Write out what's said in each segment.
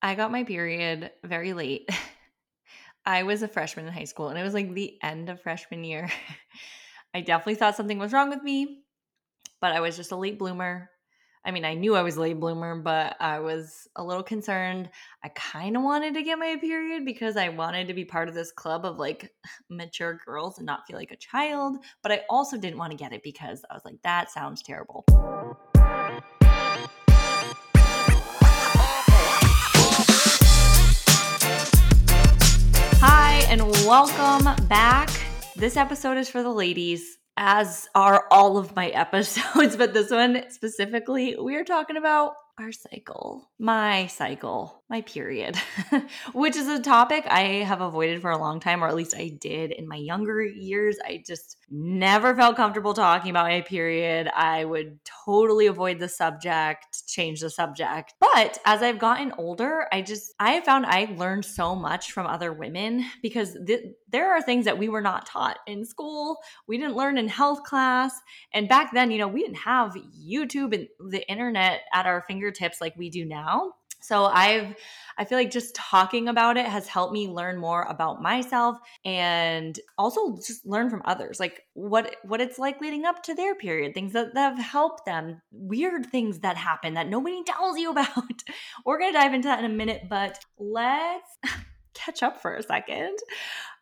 I got my period very late. I was a freshman in high school and it was like the end of freshman year. I definitely thought something was wrong with me, but I was just a late bloomer. I mean, I knew I was a late bloomer, but I was a little concerned. I kind of wanted to get my period because I wanted to be part of this club of like mature girls and not feel like a child. But I also didn't want to get it because I was like, that sounds terrible. Welcome back. This episode is for the ladies, as are all of my episodes, but this one specifically, we are talking about our cycle, my cycle, my period, which is a topic I have avoided for a long time, or at least I did in my younger years. I just never felt comfortable talking about my period. I would totally avoid the subject, change the subject. But as I've gotten older, I just, I have found I learned so much from other women because th- there are things that we were not taught in school. We didn't learn in health class. And back then, you know, we didn't have YouTube and the internet at our fingertips like we do now. So I've I feel like just talking about it has helped me learn more about myself and also just learn from others like what what it's like leading up to their period things that, that have helped them weird things that happen that nobody tells you about. We're to dive into that in a minute but let's catch up for a second.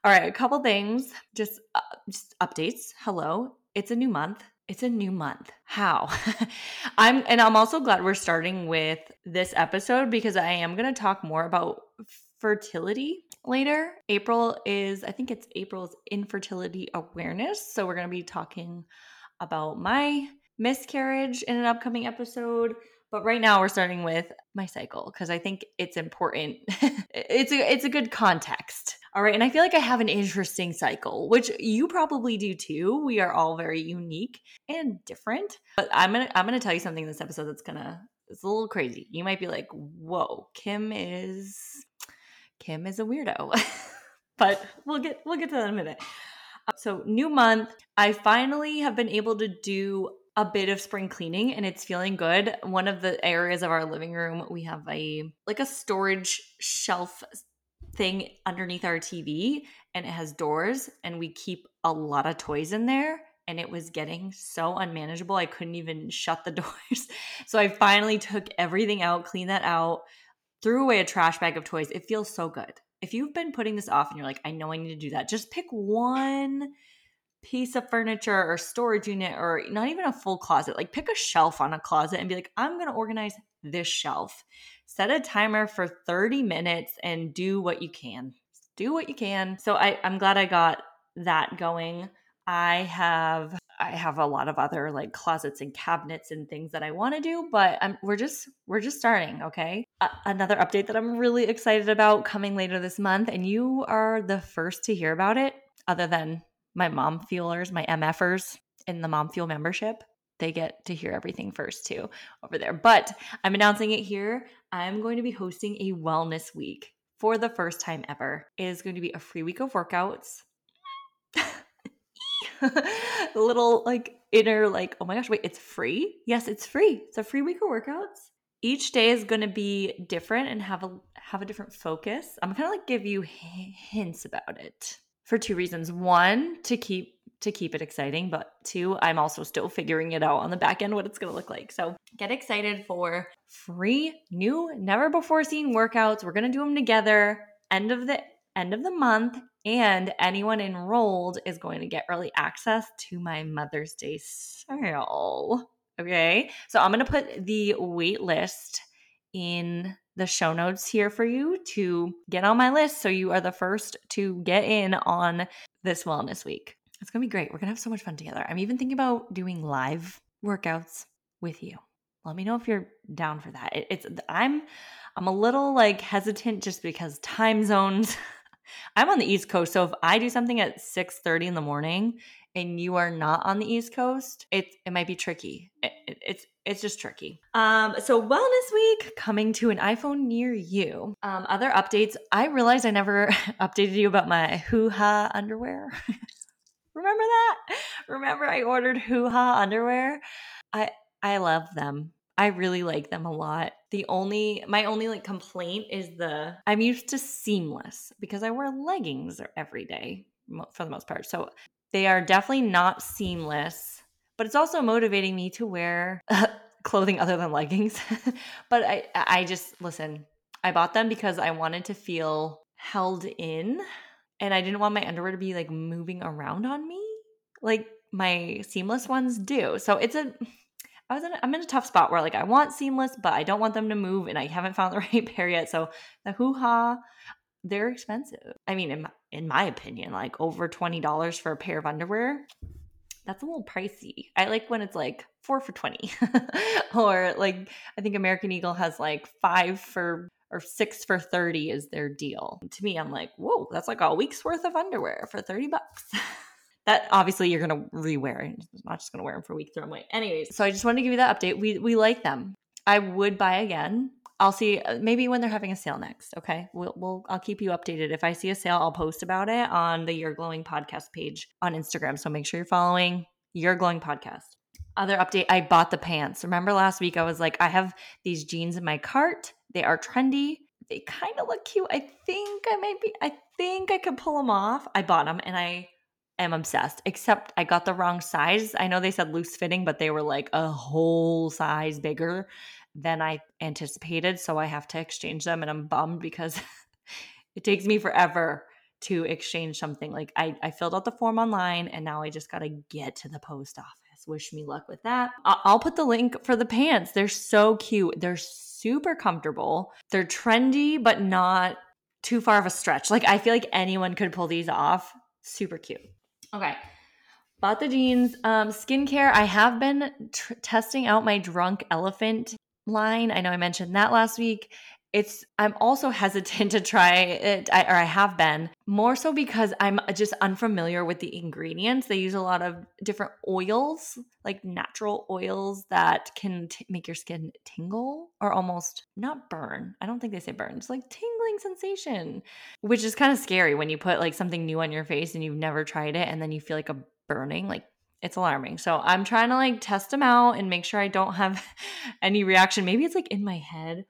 All right a couple things just uh, just updates. Hello it's a new month it's a new month. How? I'm and I'm also glad we're starting with this episode because I am going to talk more about fertility later. April is I think it's April's infertility awareness. So we're going to be talking about my miscarriage in an upcoming episode. But right now we're starting with my cycle because I think it's important. it's a it's a good context. All right, and I feel like I have an interesting cycle, which you probably do too. We are all very unique and different. But I'm to I'm to tell you something in this episode that's to it's a little crazy. You might be like, "Whoa, Kim is Kim is a weirdo." but we'll get we'll get to that in a minute. Uh, so, new month, I finally have been able to do a bit of spring cleaning and it's feeling good. One of the areas of our living room, we have a like a storage shelf thing underneath our TV and it has doors and we keep a lot of toys in there and it was getting so unmanageable. I couldn't even shut the doors. So I finally took everything out, cleaned that out, threw away a trash bag of toys. It feels so good. If you've been putting this off and you're like, I know I need to do that, just pick one piece of furniture or storage unit or not even a full closet. Like pick a shelf on a closet and be like, I'm going to organize this shelf. Set a timer for 30 minutes and do what you can. Do what you can. So I, I'm glad I got that going. I have I have a lot of other like closets and cabinets and things that I want to do, but I'm, we're just we're just starting. Okay. Uh, another update that I'm really excited about coming later this month, and you are the first to hear about it, other than my mom fuelers, my MFers in the mom fuel membership. They get to hear everything first too over there. But I'm announcing it here. I'm going to be hosting a wellness week for the first time ever. It is going to be a free week of workouts. little like inner like, oh my gosh, wait, it's free? Yes, it's free. It's a free week of workouts. Each day is going to be different and have a have a different focus. I'm kind of like give you h- hints about it for two reasons. One, to keep to keep it exciting, but two, I'm also still figuring it out on the back end what it's going to look like. So, get excited for free new never before seen workouts. We're going to do them together end of the end of the month and anyone enrolled is going to get early access to my Mother's Day sale. Okay? So, I'm going to put the wait list in the show notes here for you to get on my list so you are the first to get in on this wellness week. It's going to be great. We're going to have so much fun together. I'm even thinking about doing live workouts with you. Let me know if you're down for that. It, it's I'm I'm a little like hesitant just because time zones. I'm on the East Coast, so if I do something at 6:30 in the morning and you are not on the East Coast, it it might be tricky. It, it, it's it's just tricky. Um, so wellness week coming to an iPhone near you. Um, other updates. I realized I never updated you about my Hoo Ha underwear. Remember that? Remember I ordered Hoo Ha underwear? I I love them. I really like them a lot. The only my only like complaint is the I'm used to seamless because I wear leggings every day for the most part. So they are definitely not seamless, but it's also motivating me to wear clothing other than leggings. but I I just listen, I bought them because I wanted to feel held in and I didn't want my underwear to be like moving around on me like my seamless ones do. So it's a I was in a, I'm in a tough spot where like I want seamless, but I don't want them to move, and I haven't found the right pair yet. So the hoo ha, they're expensive. I mean, in my, in my opinion, like over twenty dollars for a pair of underwear, that's a little pricey. I like when it's like four for twenty, or like I think American Eagle has like five for or six for 30 is their deal. To me, I'm like, whoa, that's like a week's worth of underwear for 30 bucks. that obviously you're gonna rewear. I'm not just gonna wear them for a week, throw them away. Anyways, so I just wanted to give you that update. We we like them. I would buy again. I'll see uh, maybe when they're having a sale next. Okay, we'll, we'll I'll keep you updated. If I see a sale, I'll post about it on the You're Glowing podcast page on Instagram. So make sure you're following You're Glowing podcast. Other update: I bought the pants. Remember last week I was like, I have these jeans in my cart. They are trendy. They kind of look cute. I think I might be. I think I could pull them off. I bought them and I am obsessed, except I got the wrong size. I know they said loose fitting, but they were like a whole size bigger than I anticipated. So I have to exchange them. And I'm bummed because it takes me forever to exchange something. Like I, I filled out the form online and now I just got to get to the post office. Wish me luck with that. I'll put the link for the pants. They're so cute. They're super comfortable. They're trendy, but not too far of a stretch. Like I feel like anyone could pull these off. Super cute. Okay. Bought the jeans. Um, skincare. I have been tr- testing out my Drunk Elephant line. I know I mentioned that last week. It's I'm also hesitant to try it, I, or I have been more so because I'm just unfamiliar with the ingredients. They use a lot of different oils, like natural oils that can t- make your skin tingle or almost not burn. I don't think they say burn. It's like tingling sensation, which is kind of scary when you put like something new on your face and you've never tried it and then you feel like a burning like it's alarming. So I'm trying to like test them out and make sure I don't have any reaction. Maybe it's like in my head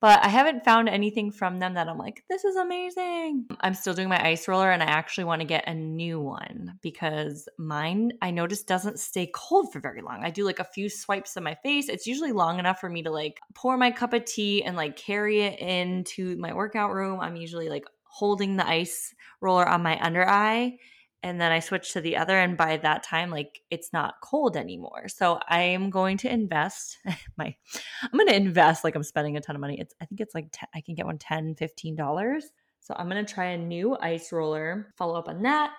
but I haven't found anything from them that I'm like, this is amazing. I'm still doing my ice roller and I actually want to get a new one because mine, I noticed, doesn't stay cold for very long. I do like a few swipes of my face. It's usually long enough for me to like pour my cup of tea and like carry it into my workout room. I'm usually like holding the ice roller on my under eye and then I switch to the other and by that time like it's not cold anymore. So I am going to invest my I'm going to invest like I'm spending a ton of money. It's I think it's like 10, I can get one 10 15 dollars. So I'm going to try a new ice roller, follow up on that.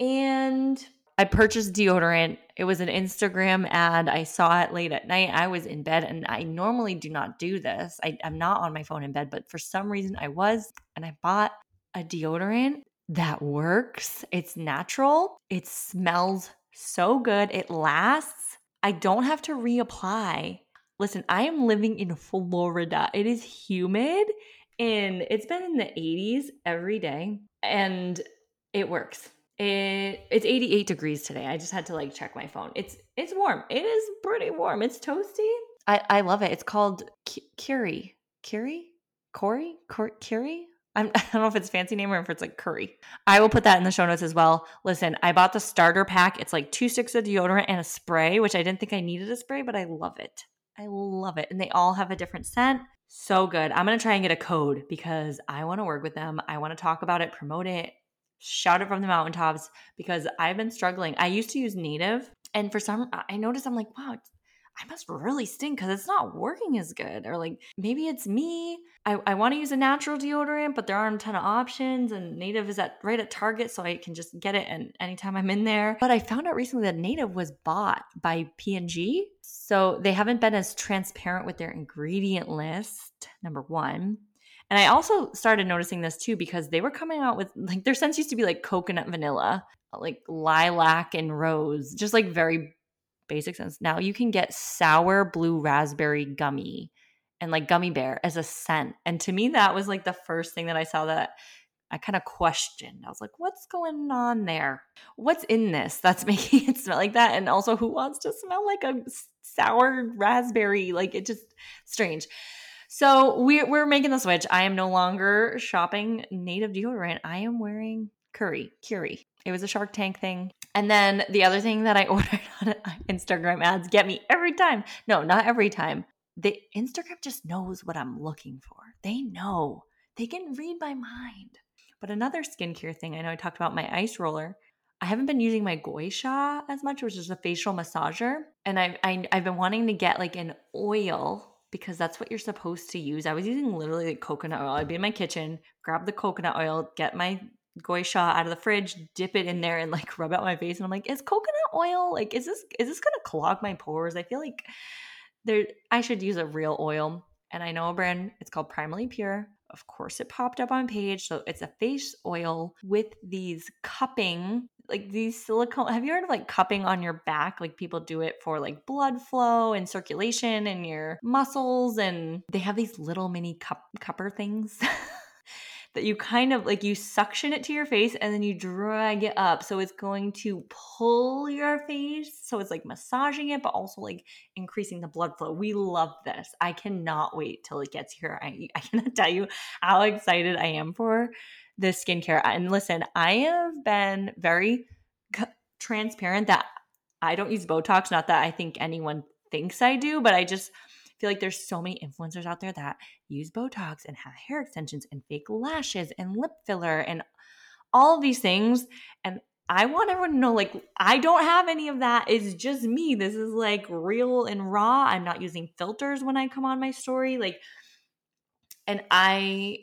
And I purchased deodorant. It was an Instagram ad. I saw it late at night. I was in bed and I normally do not do this. I, I'm not on my phone in bed, but for some reason I was and I bought a deodorant that works. It's natural. It smells so good. It lasts. I don't have to reapply. Listen, I am living in Florida. It is humid and it's been in the 80s every day and it works. It, it's 88 degrees today. I just had to like check my phone. It's it's warm. It is pretty warm. It's toasty. I I love it. It's called Curie. Curie? Corey? Curie? I'm, I don't know if it's fancy name or if it's like curry. I will put that in the show notes as well. Listen, I bought the starter pack. It's like two sticks of deodorant and a spray, which I didn't think I needed a spray, but I love it. I love it. And they all have a different scent. So good. I'm going to try and get a code because I want to work with them. I want to talk about it, promote it, shout it from the mountaintops because I've been struggling. I used to use Native, and for some, I noticed I'm like, wow, I must really stink because it's not working as good. Or like maybe it's me. I, I want to use a natural deodorant, but there aren't a ton of options and native is at right at Target, so I can just get it and anytime I'm in there. But I found out recently that native was bought by P&G. So they haven't been as transparent with their ingredient list, number one. And I also started noticing this too because they were coming out with like their scents used to be like coconut vanilla, like lilac and rose, just like very basic sense. Now you can get sour blue raspberry gummy and like gummy bear as a scent. And to me, that was like the first thing that I saw that I kind of questioned. I was like, what's going on there? What's in this that's making it smell like that? And also, who wants to smell like a sour raspberry? Like it just strange. So we're we're making the switch. I am no longer shopping native deodorant. I am wearing Curry, curry. It was a Shark Tank thing. And then the other thing that I ordered on Instagram ads get me every time. No, not every time. The Instagram just knows what I'm looking for. They know. They can read my mind. But another skincare thing, I know I talked about my ice roller. I haven't been using my Gua Sha as much, which is a facial massager. And I've, I, have i have been wanting to get like an oil because that's what you're supposed to use. I was using literally like coconut oil. I'd be in my kitchen, grab the coconut oil, get my Gua Sha out of the fridge, dip it in there and like rub out my face. And I'm like, is coconut oil like is this is this gonna clog my pores? I feel like there I should use a real oil. And I know a brand, it's called Primally Pure. Of course, it popped up on page. So it's a face oil with these cupping, like these silicone. Have you heard of like cupping on your back? Like people do it for like blood flow and circulation and your muscles. And they have these little mini cup cupper things. that you kind of like you suction it to your face and then you drag it up. So it's going to pull your face. So it's like massaging it but also like increasing the blood flow. We love this. I cannot wait till it gets here. I, I cannot tell you how excited i am for this skincare. And listen i have been very transparent that i don't use botox. Not that i think anyone thinks i do but i just feel like there's so many influencers out there that use Botox and have hair extensions and fake lashes and lip filler and all these things. And I want everyone to know like, I don't have any of that. It's just me. This is like real and raw. I'm not using filters when I come on my story. Like, and I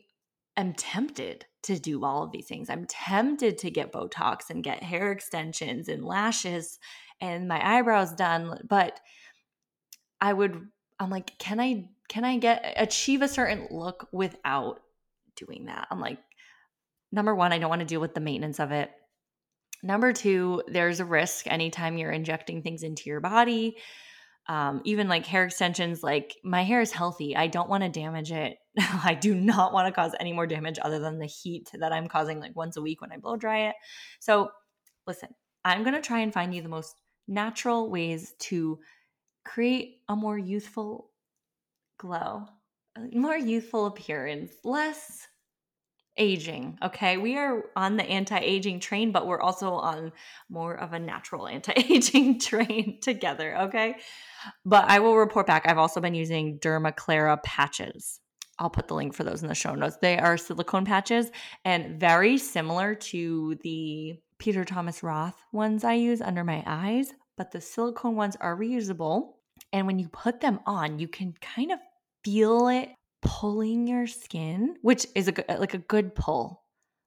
am tempted to do all of these things. I'm tempted to get Botox and get hair extensions and lashes and my eyebrows done. But I would I'm like, can I can I get achieve a certain look without doing that? I'm like, number one, I don't want to deal with the maintenance of it. Number two, there's a risk anytime you're injecting things into your body. Um, even like hair extensions, like my hair is healthy. I don't want to damage it. I do not want to cause any more damage other than the heat that I'm causing like once a week when I blow dry it. So, listen, I'm going to try and find you the most natural ways to create a more youthful glow, more youthful appearance, less aging. Okay. We are on the anti aging train, but we're also on more of a natural anti aging train together. Okay. But I will report back. I've also been using Dermaclara patches. I'll put the link for those in the show notes. They are silicone patches and very similar to the Peter Thomas Roth ones I use under my eyes, but the silicone ones are reusable. And when you put them on, you can kind of feel it pulling your skin, which is a uh, like a good pull,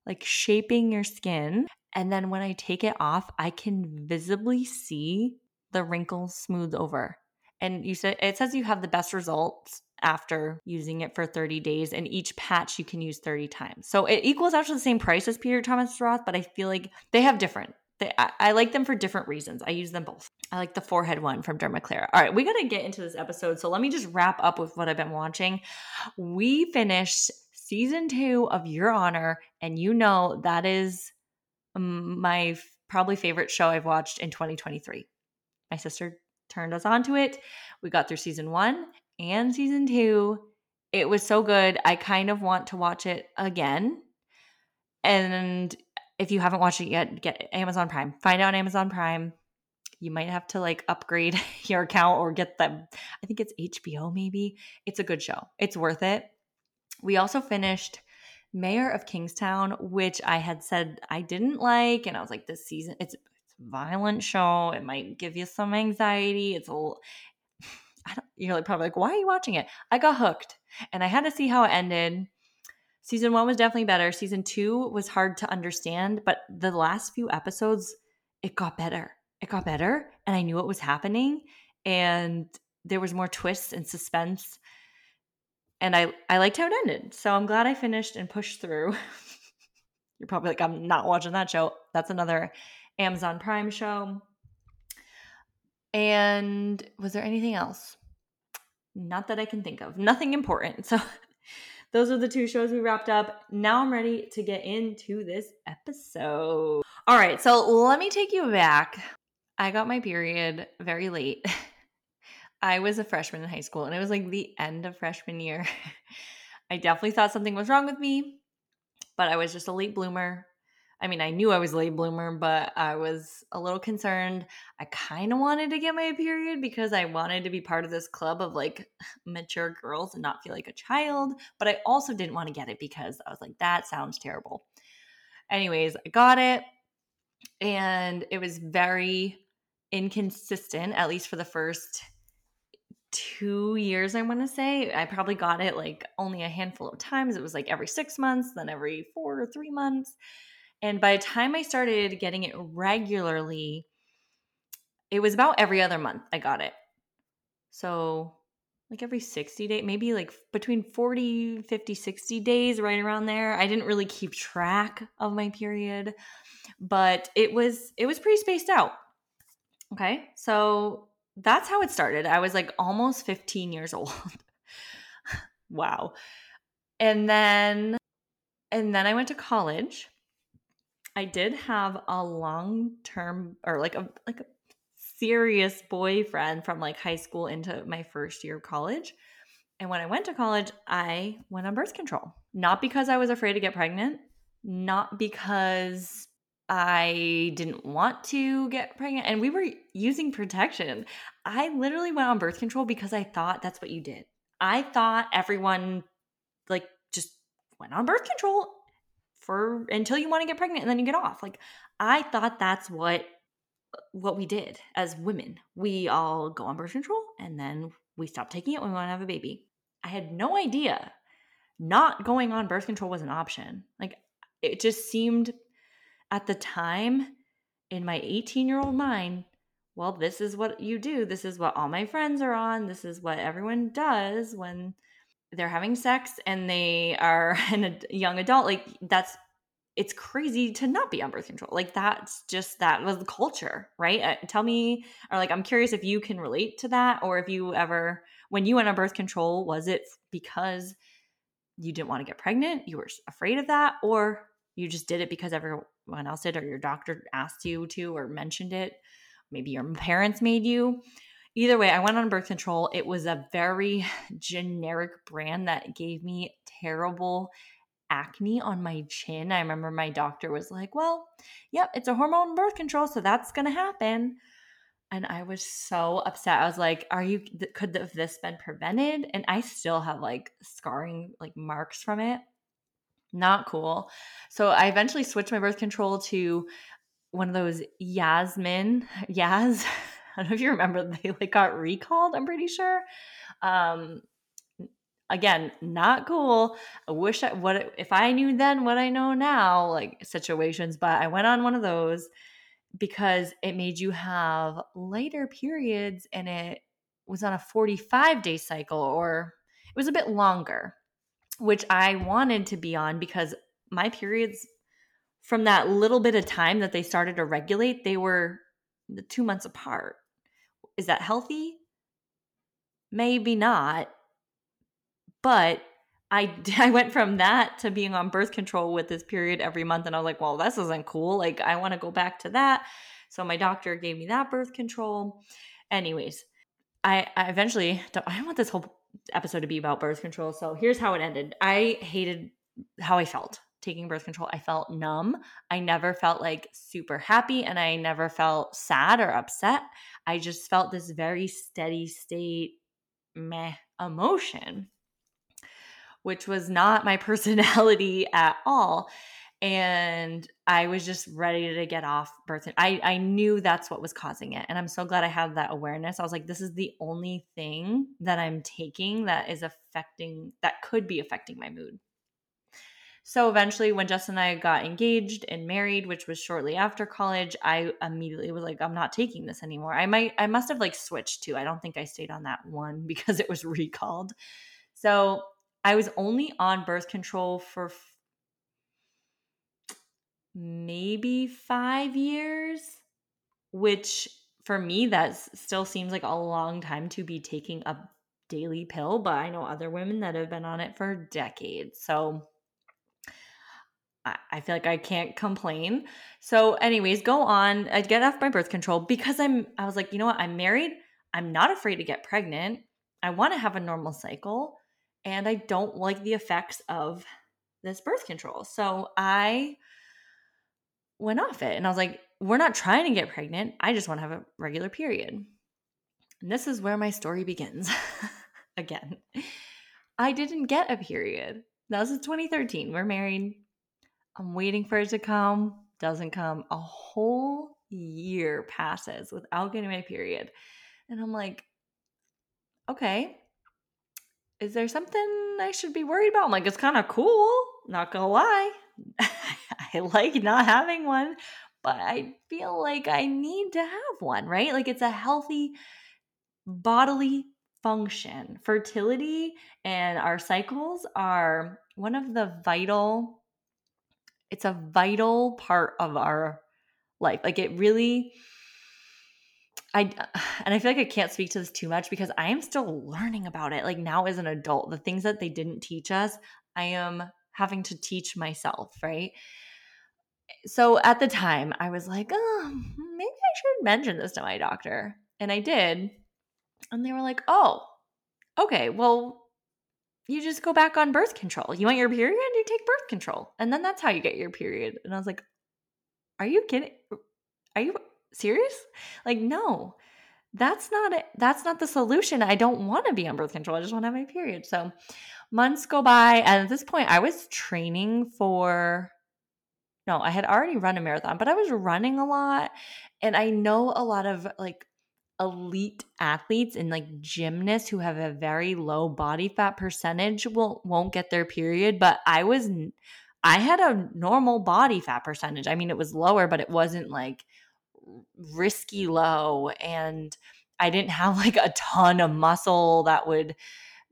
like shaping your skin. And then when I take it off, I can visibly see the wrinkles smooth over. And you said it says you have the best results after using it for 30 days and each patch you can use 30 times. So it equals to the same price as Peter Thomas Roth, but I feel like they have different they, I, I, like them for different reasons. I use them both. I like the forehead one from Dermaclara. All right, we got to get into this episode. So let me just wrap up with what I've been watching. We finished season two of Your Honor, and you know that is my f- probably favorite show I've watched in 2023. My sister turned us on to it. We got through season one and season two. It was so good. I kind of want to watch it again. And if you haven't watched it yet, get Amazon Prime. Find out Amazon Prime. You might have to like upgrade your account or get them. I think it's HBO maybe. It's a good show. It's worth it. We also finished Mayor of Kingstown, which I had said I didn't like, and I was like, this season it's, it's a violent show. It might give you some anxiety. It's a little, I don't, you're probably like, why are you watching it? I got hooked, and I had to see how it ended season one was definitely better. Season two was hard to understand, but the last few episodes, it got better. It got better, and I knew what was happening, and there was more twists and suspense. And I, I liked how it ended. So I'm glad I finished and pushed through. You're probably like, I'm not watching that show. That's another Amazon Prime show. And was there anything else? Not that I can think of. Nothing important. So those are the two shows we wrapped up. Now I'm ready to get into this episode. All right, so let me take you back. I got my period very late. I was a freshman in high school and it was like the end of freshman year. I definitely thought something was wrong with me, but I was just a late bloomer. I mean, I knew I was a late bloomer, but I was a little concerned. I kind of wanted to get my period because I wanted to be part of this club of like mature girls and not feel like a child. But I also didn't want to get it because I was like, that sounds terrible. Anyways, I got it and it was very inconsistent, at least for the first two years, I want to say. I probably got it like only a handful of times. It was like every six months, then every four or three months. And by the time I started getting it regularly, it was about every other month I got it. So, like every 60 days, maybe like between 40, 50, 60 days, right around there. I didn't really keep track of my period, but it was it was pretty spaced out. Okay. So, that's how it started. I was like almost 15 years old. wow. And then and then I went to college I did have a long term or like a like a serious boyfriend from like high school into my first year of college. And when I went to college, I went on birth control. Not because I was afraid to get pregnant, not because I didn't want to get pregnant. And we were using protection. I literally went on birth control because I thought that's what you did. I thought everyone like just went on birth control for until you want to get pregnant and then you get off. Like I thought that's what what we did as women. We all go on birth control and then we stop taking it when we want to have a baby. I had no idea not going on birth control was an option. Like it just seemed at the time in my 18 year old mind, well, this is what you do. This is what all my friends are on. This is what everyone does when they're having sex and they are an, a young adult like that's it's crazy to not be on birth control. Like that's just that was the culture right? Uh, tell me or like i'm curious if you can relate to that or if you ever when you went on birth control was it because you didn't want to get pregnant you were afraid of that or you just did it because everyone else did or your doctor asked you to or mentioned it? Maybe your parents made you either way, I went on birth control. It was a very generic brand that gave me terrible acne on my chin. I remember my doctor was like, Well, yep, it's a hormone birth control, so that's going to happen. And I was so upset. I was like, Are you, could this been prevented? And I still have like scarring, like marks from it. Not cool. So I eventually switched my birth control to one of those Yasmin, Yaz. I don't know if you remember they like got recalled, I'm pretty sure. Um again, not cool. I wish I what if I knew then what I know now, like situations, but I went on one of those because it made you have lighter periods and it was on a 45 day cycle or it was a bit longer, which I wanted to be on because my periods from that little bit of time that they started to regulate, they were two months apart. Is that healthy? Maybe not. But I I went from that to being on birth control with this period every month and I was like, "Well, this isn't cool. Like I want to go back to that." So my doctor gave me that birth control. Anyways, I, I eventually I want this whole episode to be about birth control. So here's how it ended. I hated how I felt taking birth control. I felt numb. I never felt like super happy and I never felt sad or upset. I just felt this very steady state meh emotion, which was not my personality at all. And I was just ready to get off birth. I, I knew that's what was causing it. And I'm so glad I had that awareness. I was like, this is the only thing that I'm taking that is affecting, that could be affecting my mood. So eventually, when Justin and I got engaged and married, which was shortly after college, I immediately was like, I'm not taking this anymore. I might, I must have like switched to. I don't think I stayed on that one because it was recalled. So I was only on birth control for f- maybe five years, which for me, that still seems like a long time to be taking a daily pill. But I know other women that have been on it for decades. So I feel like I can't complain. So, anyways, go on. I get off my birth control because I'm. I was like, you know what? I'm married. I'm not afraid to get pregnant. I want to have a normal cycle and I don't like the effects of this birth control. So I went off it and I was like, we're not trying to get pregnant. I just want to have a regular period. And this is where my story begins again. I didn't get a period. That was in 2013. We're married. I'm waiting for it to come. Doesn't come. A whole year passes without getting my period. And I'm like, okay, is there something I should be worried about? I'm like, it's kind of cool. Not gonna lie. I like not having one, but I feel like I need to have one, right? Like it's a healthy bodily function. Fertility and our cycles are one of the vital it's a vital part of our life. Like it really I and I feel like I can't speak to this too much because I am still learning about it. Like now as an adult, the things that they didn't teach us, I am having to teach myself, right? So at the time, I was like, oh, maybe I should mention this to my doctor. And I did. And they were like, oh, okay, well, you just go back on birth control. You want your period? You take birth control. And then that's how you get your period. And I was like, are you kidding? Are you serious? Like, no, that's not it. That's not the solution. I don't want to be on birth control. I just want to have my period. So months go by. And at this point, I was training for, no, I had already run a marathon, but I was running a lot. And I know a lot of like elite athletes and like gymnasts who have a very low body fat percentage will won't get their period but i was i had a normal body fat percentage. I mean it was lower but it wasn't like risky mm. low and i didn't have like a ton of muscle that would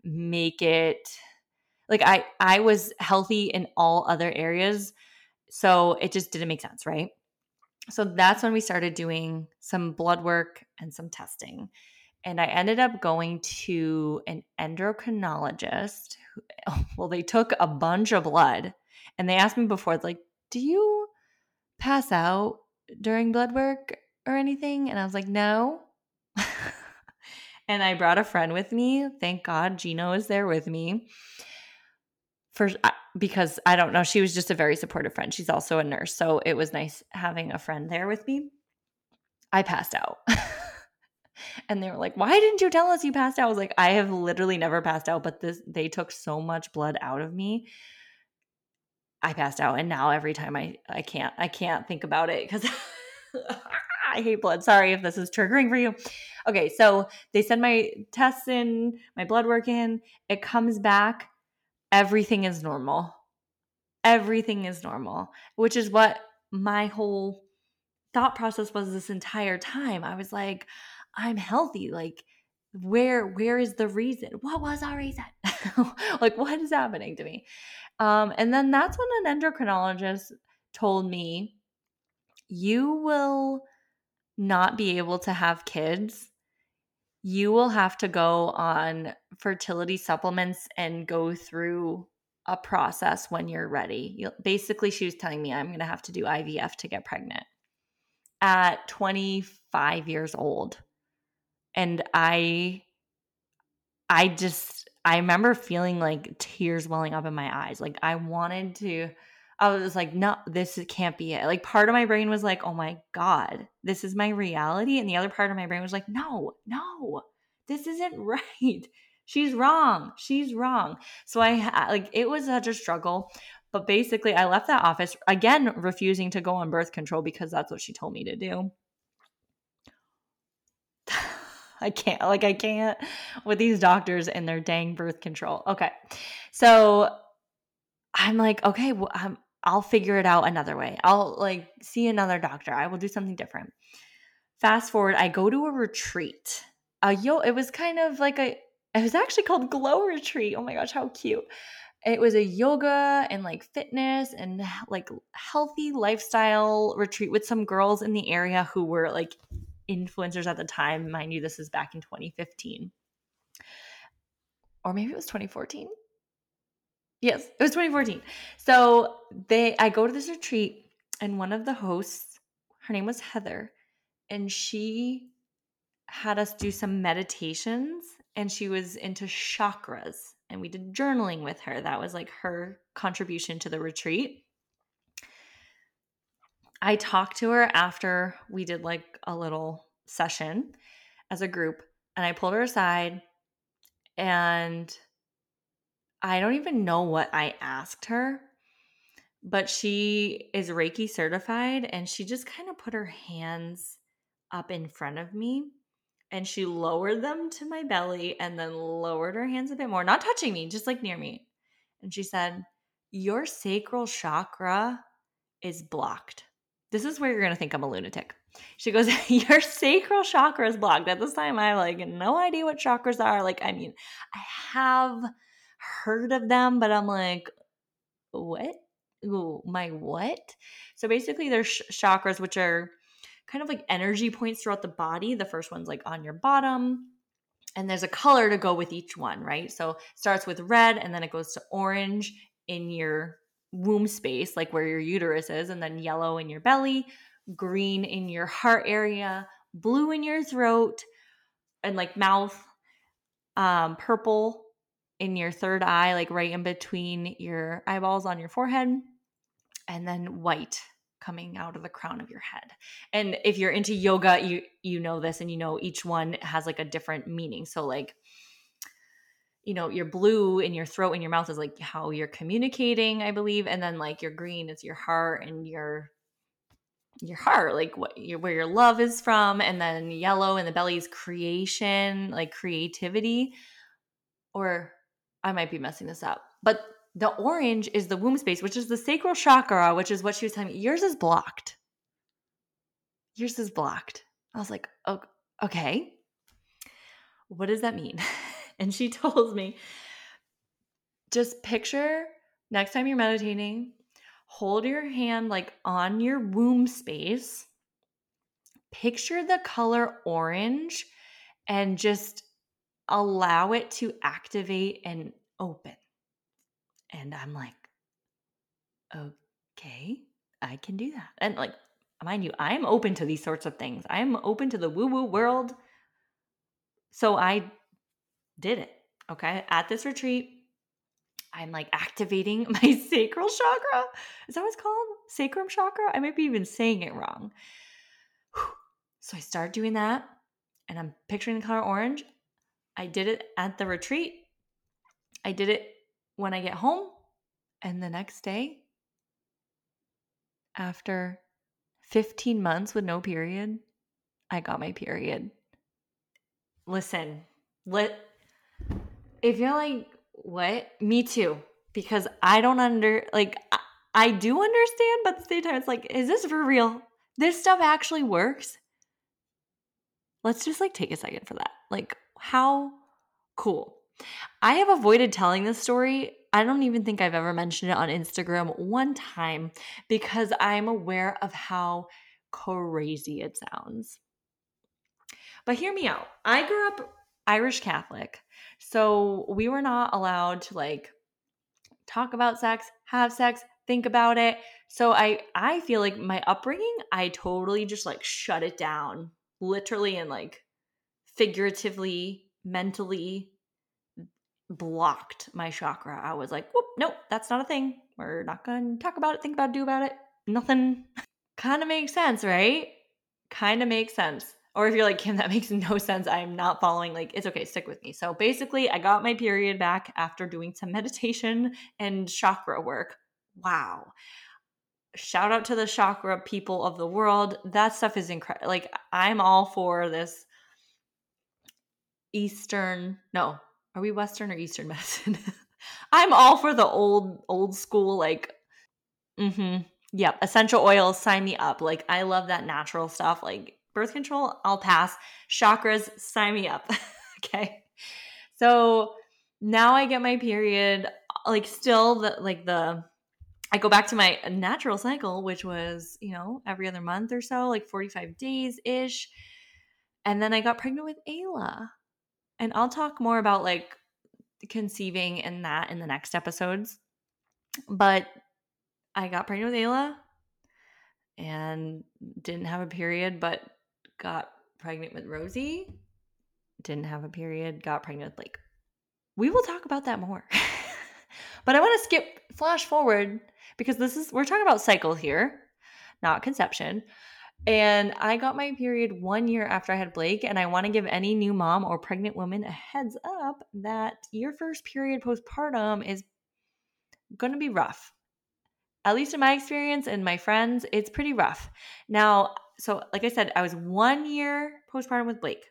make it like i i was healthy in all other areas so it just didn't make sense right so that's when we started doing some blood work and some testing. And I ended up going to an endocrinologist. Well, they took a bunch of blood and they asked me before, like, do you pass out during blood work or anything? And I was like, no. and I brought a friend with me. Thank God Gino is there with me. For because I don't know, she was just a very supportive friend. She's also a nurse. So it was nice having a friend there with me. I passed out. and they were like, "Why didn't you tell us you passed out?" I was like, "I have literally never passed out, but this they took so much blood out of me. I passed out and now every time I I can't I can't think about it cuz I hate blood. Sorry if this is triggering for you. Okay, so they send my tests in, my blood work in. It comes back everything is normal. Everything is normal, which is what my whole thought process was this entire time. I was like, I'm healthy. Like, where where is the reason? What was our reason? like, what is happening to me? Um, and then that's when an endocrinologist told me, you will not be able to have kids you will have to go on fertility supplements and go through a process when you're ready. You'll, basically, she was telling me I'm going to have to do IVF to get pregnant at 25 years old. And I, I just, I remember feeling like tears welling up in my eyes. Like I wanted to, I was like, no, this can't be it. Like part of my brain was like, oh my God, this is my reality. And the other part of my brain was like, no, no, this isn't right. She's wrong. She's wrong. So I like it was such a struggle. But basically, I left that office again, refusing to go on birth control because that's what she told me to do. I can't, like, I can't with these doctors and their dang birth control. Okay. So I'm like, okay, well, I'm, I'll figure it out another way. I'll like see another doctor. I will do something different. Fast forward, I go to a retreat. A yo, it was kind of like a. It was actually called Glow Retreat. Oh my gosh, how cute! It was a yoga and like fitness and like healthy lifestyle retreat with some girls in the area who were like influencers at the time. Mind you, this is back in 2015. Or maybe it was 2014. Yes, it was 2014. So they I go to this retreat and one of the hosts, her name was Heather, and she had us do some meditations and she was into chakras and we did journaling with her. That was like her contribution to the retreat. I talked to her after we did like a little session as a group and I pulled her aside and I don't even know what I asked her, but she is Reiki certified and she just kind of put her hands up in front of me and she lowered them to my belly and then lowered her hands a bit more, not touching me, just like near me. And she said, Your sacral chakra is blocked. This is where you're going to think I'm a lunatic. She goes, Your sacral chakra is blocked. At this time, I have like no idea what chakras are. Like, I mean, I have heard of them, but I'm like, What? Ooh, my what? So basically, there's sh- chakras, which are kind of like energy points throughout the body. The first one's like on your bottom, and there's a color to go with each one, right? So starts with red and then it goes to orange in your womb space, like where your uterus is, and then yellow in your belly, green in your heart area, blue in your throat, and like mouth, um, purple in your third eye, like right in between your eyeballs on your forehead, and then white coming out of the crown of your head. And if you're into yoga, you you know this and you know each one has like a different meaning. So like you know, your blue in your throat and your mouth is like how you're communicating, I believe, and then like your green is your heart and your your heart, like what your, where your love is from, and then yellow in the belly is creation, like creativity. Or I might be messing this up, but the orange is the womb space, which is the sacral chakra, which is what she was telling me. Yours is blocked. Yours is blocked. I was like, oh, okay. What does that mean? and she told me just picture next time you're meditating, hold your hand like on your womb space. Picture the color orange and just allow it to activate and open. And I'm like, okay, I can do that. And like, mind you, I'm open to these sorts of things. I'm open to the woo woo world. So I did it. Okay. At this retreat, I'm like activating my sacral chakra. Is that what it's called? Sacrum chakra? I might be even saying it wrong. So I start doing that and I'm picturing the color orange. I did it at the retreat. I did it when I get home. And the next day, after 15 months with no period, I got my period. Listen, let if you're like, what? Me too. Because I don't under like I, I do understand, but at the same time, it's like, is this for real? This stuff actually works. Let's just like take a second for that. Like, how cool. I have avoided telling this story. I don't even think I've ever mentioned it on Instagram one time because I'm aware of how crazy it sounds. But hear me out. I grew up Irish Catholic. So we were not allowed to like talk about sex, have sex, think about it. So I I feel like my upbringing, I totally just like shut it down, literally and like figuratively, mentally blocked my chakra. I was like, whoop, nope, that's not a thing. We're not going to talk about it, think about it, do about it. Nothing. kind of makes sense, right? Kind of makes sense. Or if you're like, Kim, that makes no sense. I'm not following. Like, it's okay, stick with me. So basically, I got my period back after doing some meditation and chakra work. Wow. Shout out to the chakra people of the world. That stuff is incredible. Like, I'm all for this Eastern, no, are we Western or Eastern medicine? I'm all for the old, old school, like, mm-hmm. Yep. Essential oils, sign me up. Like, I love that natural stuff. Like, birth control, I'll pass. Chakras, sign me up. okay. So now I get my period, like, still the, like, the, I go back to my natural cycle, which was, you know, every other month or so, like 45 days ish. And then I got pregnant with Ayla. And I'll talk more about like conceiving and that in the next episodes. But I got pregnant with Ayla and didn't have a period, but got pregnant with Rosie didn't have a period, got pregnant with Blake. We will talk about that more. but I want to skip flash forward because this is we're talking about cycle here, not conception. And I got my period one year after I had Blake. And I want to give any new mom or pregnant woman a heads up that your first period postpartum is going to be rough. At least in my experience and my friends, it's pretty rough. Now, so like I said, I was one year postpartum with Blake.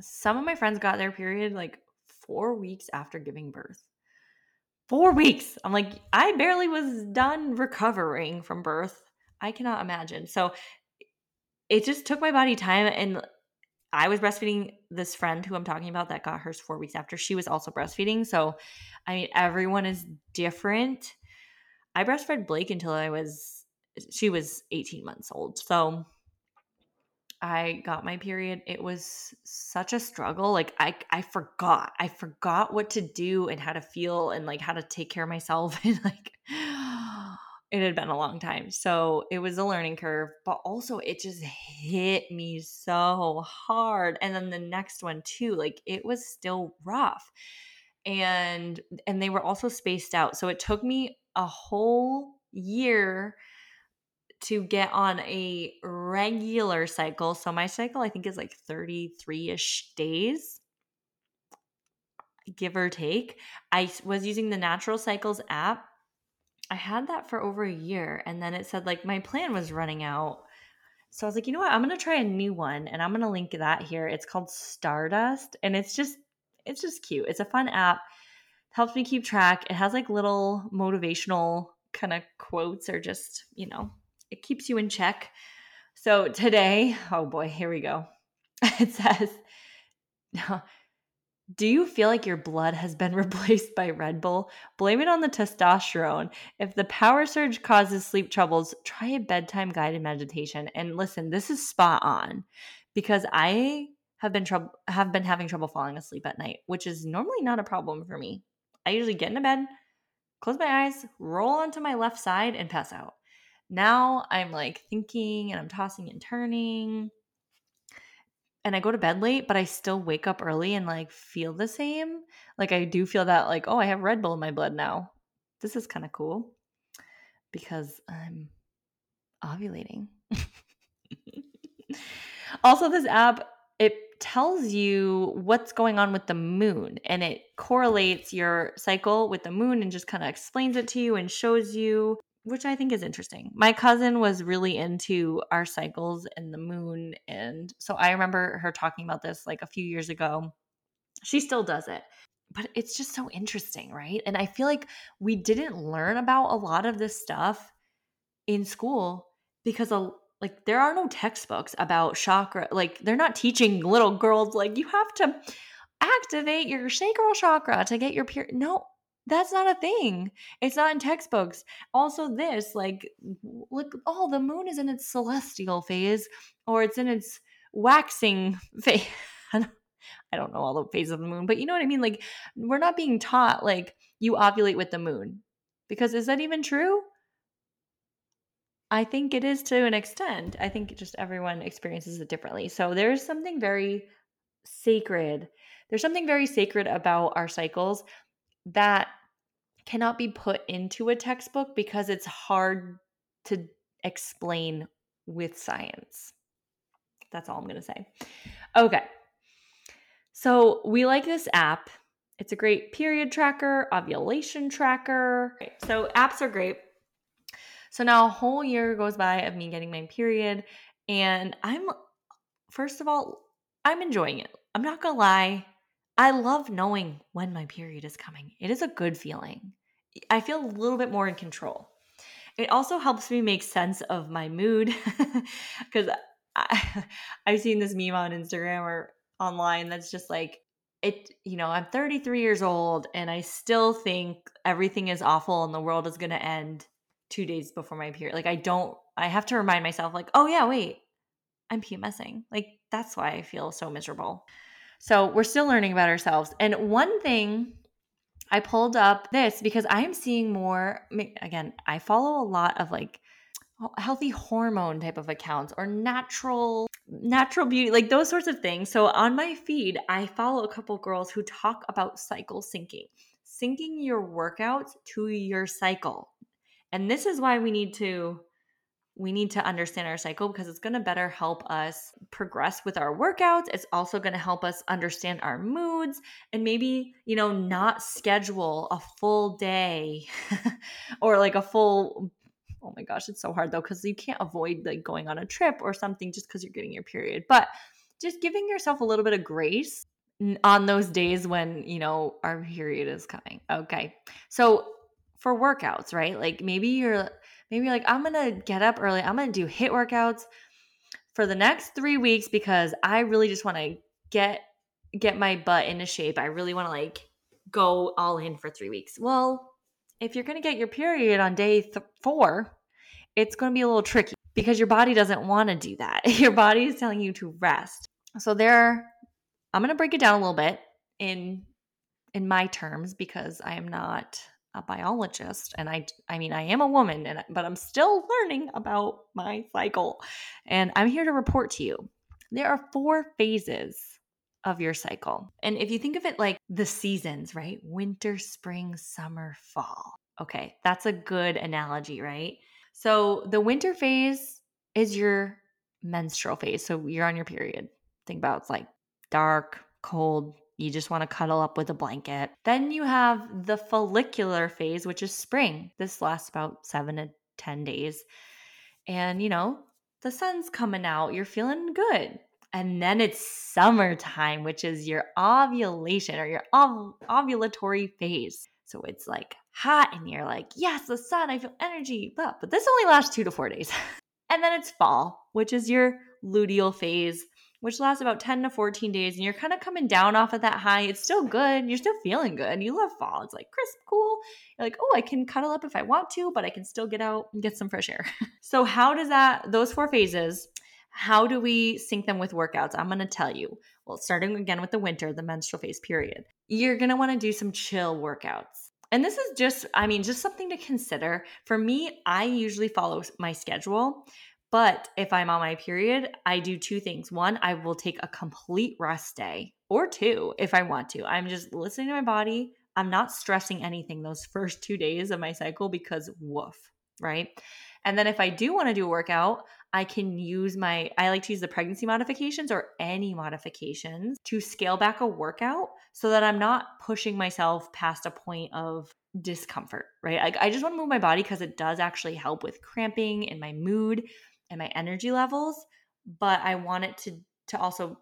Some of my friends got their period like four weeks after giving birth. Four weeks. I'm like, I barely was done recovering from birth. I cannot imagine. So it just took my body time. And I was breastfeeding this friend who I'm talking about that got hers four weeks after. She was also breastfeeding. So, I mean, everyone is different. I breastfed Blake until I was, she was 18 months old. So, I got my period, it was such a struggle. Like I I forgot. I forgot what to do and how to feel and like how to take care of myself and like it had been a long time. So it was a learning curve, but also it just hit me so hard. And then the next one too, like it was still rough. And and they were also spaced out. So it took me a whole year to get on a regular cycle. So my cycle I think is like 33ish days give or take. I was using the Natural Cycles app I had that for over a year and then it said like my plan was running out. So I was like, you know what? I'm going to try a new one and I'm going to link that here. It's called Stardust and it's just it's just cute. It's a fun app. It helps me keep track. It has like little motivational kind of quotes or just, you know, it keeps you in check. So today, oh boy, here we go. It says do you feel like your blood has been replaced by Red Bull? Blame it on the testosterone. If the power surge causes sleep troubles, try a bedtime guided meditation. And listen, this is spot on because I have been trouble have been having trouble falling asleep at night, which is normally not a problem for me. I usually get into bed, close my eyes, roll onto my left side and pass out. Now I'm like thinking and I'm tossing and turning and I go to bed late, but I still wake up early and like feel the same. Like I do feel that like, oh, I have Red Bull in my blood now. This is kind of cool because I'm ovulating. also, this app it tells you what's going on with the moon and it correlates your cycle with the moon and just kind of explains it to you and shows you which I think is interesting. My cousin was really into our cycles and the moon. And so I remember her talking about this like a few years ago. She still does it. But it's just so interesting, right? And I feel like we didn't learn about a lot of this stuff in school because a, like there are no textbooks about chakra. Like they're not teaching little girls like you have to activate your sacral chakra to get your period. No, that's not a thing. It's not in textbooks. Also, this, like, look, oh, the moon is in its celestial phase or it's in its waxing phase. I don't know all the phases of the moon, but you know what I mean? Like, we're not being taught, like, you ovulate with the moon. Because is that even true? I think it is to an extent. I think just everyone experiences it differently. So there's something very sacred. There's something very sacred about our cycles that cannot be put into a textbook because it's hard to explain with science. That's all I'm going to say. Okay. So we like this app. It's a great period tracker, ovulation tracker. So apps are great. So now a whole year goes by of me getting my period and I'm first of all, I'm enjoying it. I'm not going to lie. I love knowing when my period is coming. It is a good feeling. I feel a little bit more in control. It also helps me make sense of my mood because I've seen this meme on Instagram or online that's just like, it, you know, I'm 33 years old and I still think everything is awful and the world is going to end two days before my period. Like, I don't, I have to remind myself, like, oh, yeah, wait, I'm PMSing. Like, that's why I feel so miserable. So we're still learning about ourselves. And one thing I pulled up this because I am seeing more, again, I follow a lot of like healthy hormone type of accounts or natural natural beauty like those sorts of things. So on my feed i follow a couple girls who talk about cycle syncing syncing your workouts to your cycle. And this is why we need to we need to understand our cycle because it's going to better help us progress with our workouts. It's also going to help us understand our moods and maybe, you know, not schedule a full day or like a full oh my gosh, it's so hard though cuz you can't avoid like going on a trip or something just cuz you're getting your period. But just giving yourself a little bit of grace on those days when, you know, our period is coming. Okay. So for workouts, right? Like maybe you're maybe you're like, I'm gonna get up early, I'm gonna do HIIT workouts for the next three weeks because I really just wanna get get my butt into shape. I really wanna like go all in for three weeks. Well, if you're gonna get your period on day th- four, it's gonna be a little tricky because your body doesn't wanna do that. Your body is telling you to rest. So there, I'm gonna break it down a little bit in in my terms because I am not a biologist and I I mean I am a woman and but I'm still learning about my cycle and I'm here to report to you. There are four phases of your cycle. And if you think of it like the seasons, right? Winter, spring, summer, fall. Okay, that's a good analogy, right? So the winter phase is your menstrual phase. So you're on your period. Think about it's like dark, cold, you just want to cuddle up with a blanket. Then you have the follicular phase, which is spring. This lasts about seven to 10 days. And, you know, the sun's coming out, you're feeling good. And then it's summertime, which is your ovulation or your ov- ovulatory phase. So it's like hot and you're like, yes, the sun, I feel energy. But, but this only lasts two to four days. and then it's fall, which is your luteal phase which lasts about 10 to 14 days, and you're kind of coming down off of that high. It's still good. You're still feeling good. You love fall. It's like crisp, cool. You're like, oh, I can cuddle up if I want to, but I can still get out and get some fresh air. so, how does that, those four phases, how do we sync them with workouts? I'm going to tell you. Well, starting again with the winter, the menstrual phase period, you're going to want to do some chill workouts. And this is just, I mean, just something to consider. For me, I usually follow my schedule. But if I'm on my period, I do two things. One, I will take a complete rest day or two if I want to. I'm just listening to my body. I'm not stressing anything those first two days of my cycle because woof, right? And then if I do want to do a workout, I can use my, I like to use the pregnancy modifications or any modifications to scale back a workout so that I'm not pushing myself past a point of discomfort, right? Like I just want to move my body because it does actually help with cramping and my mood and my energy levels, but I want it to to also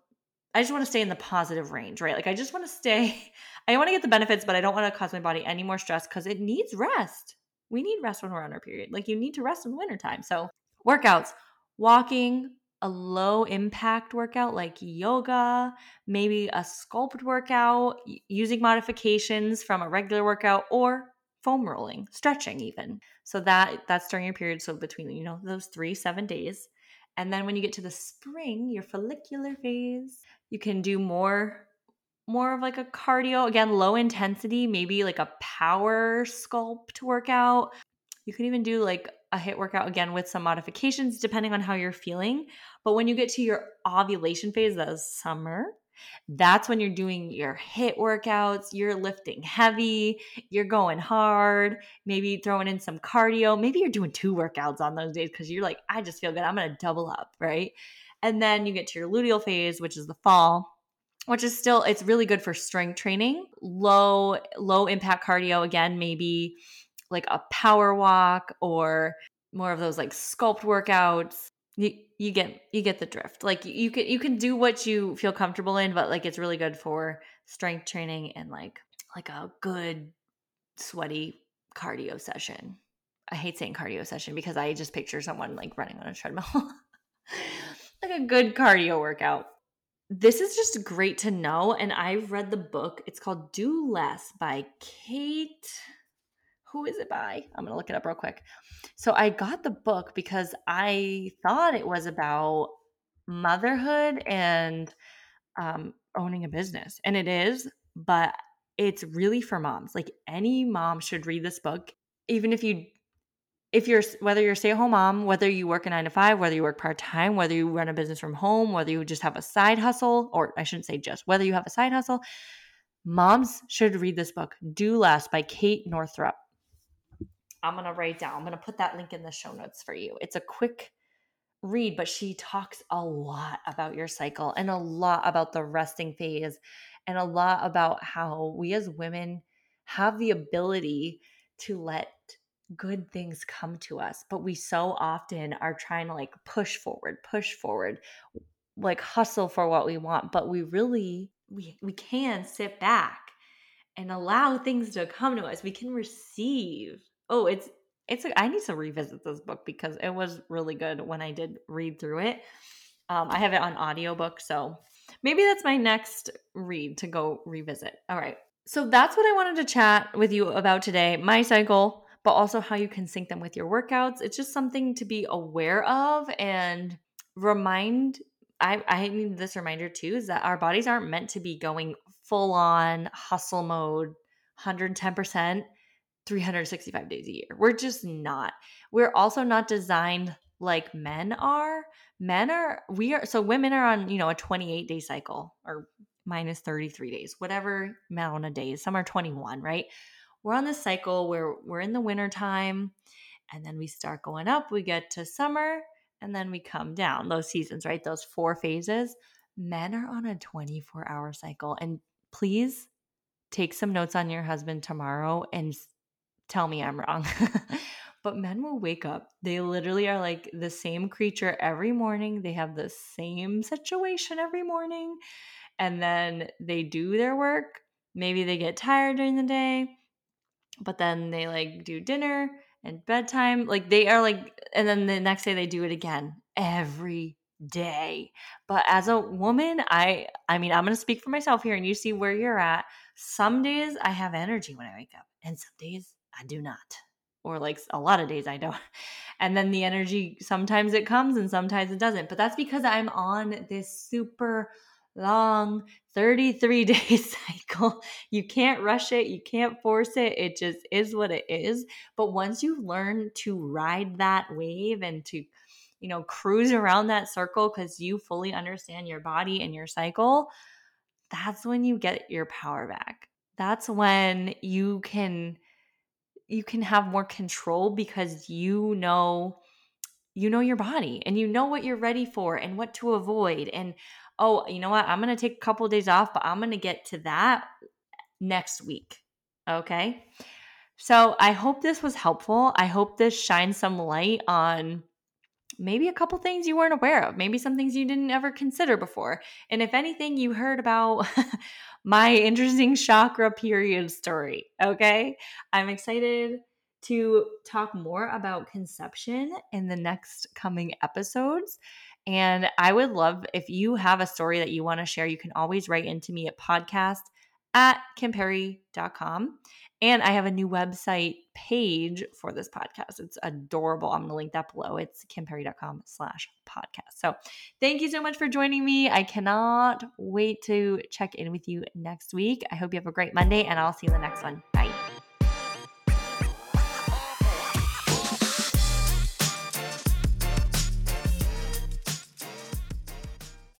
I just want to stay in the positive range, right? Like I just want to stay I want to get the benefits, but I don't want to cause my body any more stress cuz it needs rest. We need rest when we're on our period. Like you need to rest in the wintertime. So, workouts, walking, a low impact workout like yoga, maybe a sculpt workout, using modifications from a regular workout or foam rolling, stretching even. So that that's during your period. So between you know those three seven days, and then when you get to the spring, your follicular phase, you can do more more of like a cardio again low intensity maybe like a power sculpt workout you can even do like a HIIT workout again with some modifications depending on how you're feeling but when you get to your ovulation phase the summer that's when you're doing your HIIT workouts, you're lifting heavy, you're going hard, maybe throwing in some cardio. Maybe you're doing two workouts on those days because you're like, I just feel good. I'm going to double up, right? And then you get to your luteal phase, which is the fall which is still it's really good for strength training low low impact cardio again maybe like a power walk or more of those like sculpt workouts you you get you get the drift. Like you can you can do what you feel comfortable in but like it's really good for strength training and like like a good sweaty cardio session. I hate saying cardio session because i just picture someone like running on a treadmill. Like a good cardio workout. This is just great to know and i've read the book. It's called do less by kate who is it by? I'm going to look it up real quick. So I got the book because I thought it was about motherhood and um, owning a business. And it is, but it's really for moms. Like any mom should read this book, even if you if you're whether you're a stay-at-home mom, whether you work a 9 to 5, whether you work part-time, whether you run a business from home, whether you just have a side hustle or I shouldn't say just, whether you have a side hustle, moms should read this book, Do Less by Kate Northrup. I'm going to write down. I'm going to put that link in the show notes for you. It's a quick read, but she talks a lot about your cycle and a lot about the resting phase and a lot about how we as women have the ability to let good things come to us, but we so often are trying to like push forward, push forward, like hustle for what we want, but we really we we can sit back and allow things to come to us. We can receive. Oh, it's it's I need to revisit this book because it was really good when I did read through it. Um, I have it on audiobook, so maybe that's my next read to go revisit. All right. So that's what I wanted to chat with you about today. My cycle, but also how you can sync them with your workouts. It's just something to be aware of and remind I, I need this reminder too is that our bodies aren't meant to be going full on hustle mode 110% 365 days a year. We're just not. We're also not designed like men are. Men are, we are, so women are on, you know, a 28 day cycle or minus 33 days, whatever amount of days. Some are 21, right? We're on this cycle where we're in the winter time and then we start going up. We get to summer and then we come down. Those seasons, right? Those four phases. Men are on a 24 hour cycle. And please take some notes on your husband tomorrow and tell me I'm wrong. but men will wake up. They literally are like the same creature every morning. They have the same situation every morning. And then they do their work. Maybe they get tired during the day, but then they like do dinner and bedtime. Like they are like, and then the next day they do it again every day. But as a woman, I I mean, I'm going to speak for myself here and you see where you're at. Some days I have energy when I wake up, and some days I do not. Or like a lot of days I don't. And then the energy, sometimes it comes and sometimes it doesn't. But that's because I'm on this super long 33 day cycle. You can't rush it, you can't force it. It just is what it is. But once you learn to ride that wave and to, you know, cruise around that circle because you fully understand your body and your cycle, that's when you get your power back. That's when you can you can have more control because you know you know your body and you know what you're ready for and what to avoid and oh you know what? I'm going to take a couple of days off but i'm going to get to that next week. Okay? So i hope this was helpful. I hope this shines some light on maybe a couple things you weren't aware of maybe some things you didn't ever consider before and if anything you heard about my interesting chakra period story. Okay. I'm excited to talk more about conception in the next coming episodes. And I would love if you have a story that you want to share, you can always write into me at podcast at kimperry.com. And I have a new website page for this podcast. It's adorable. I'm going to link that below. It's kimperry.com slash podcast. So thank you so much for joining me. I cannot wait to check in with you next week. I hope you have a great Monday and I'll see you in the next one. Bye.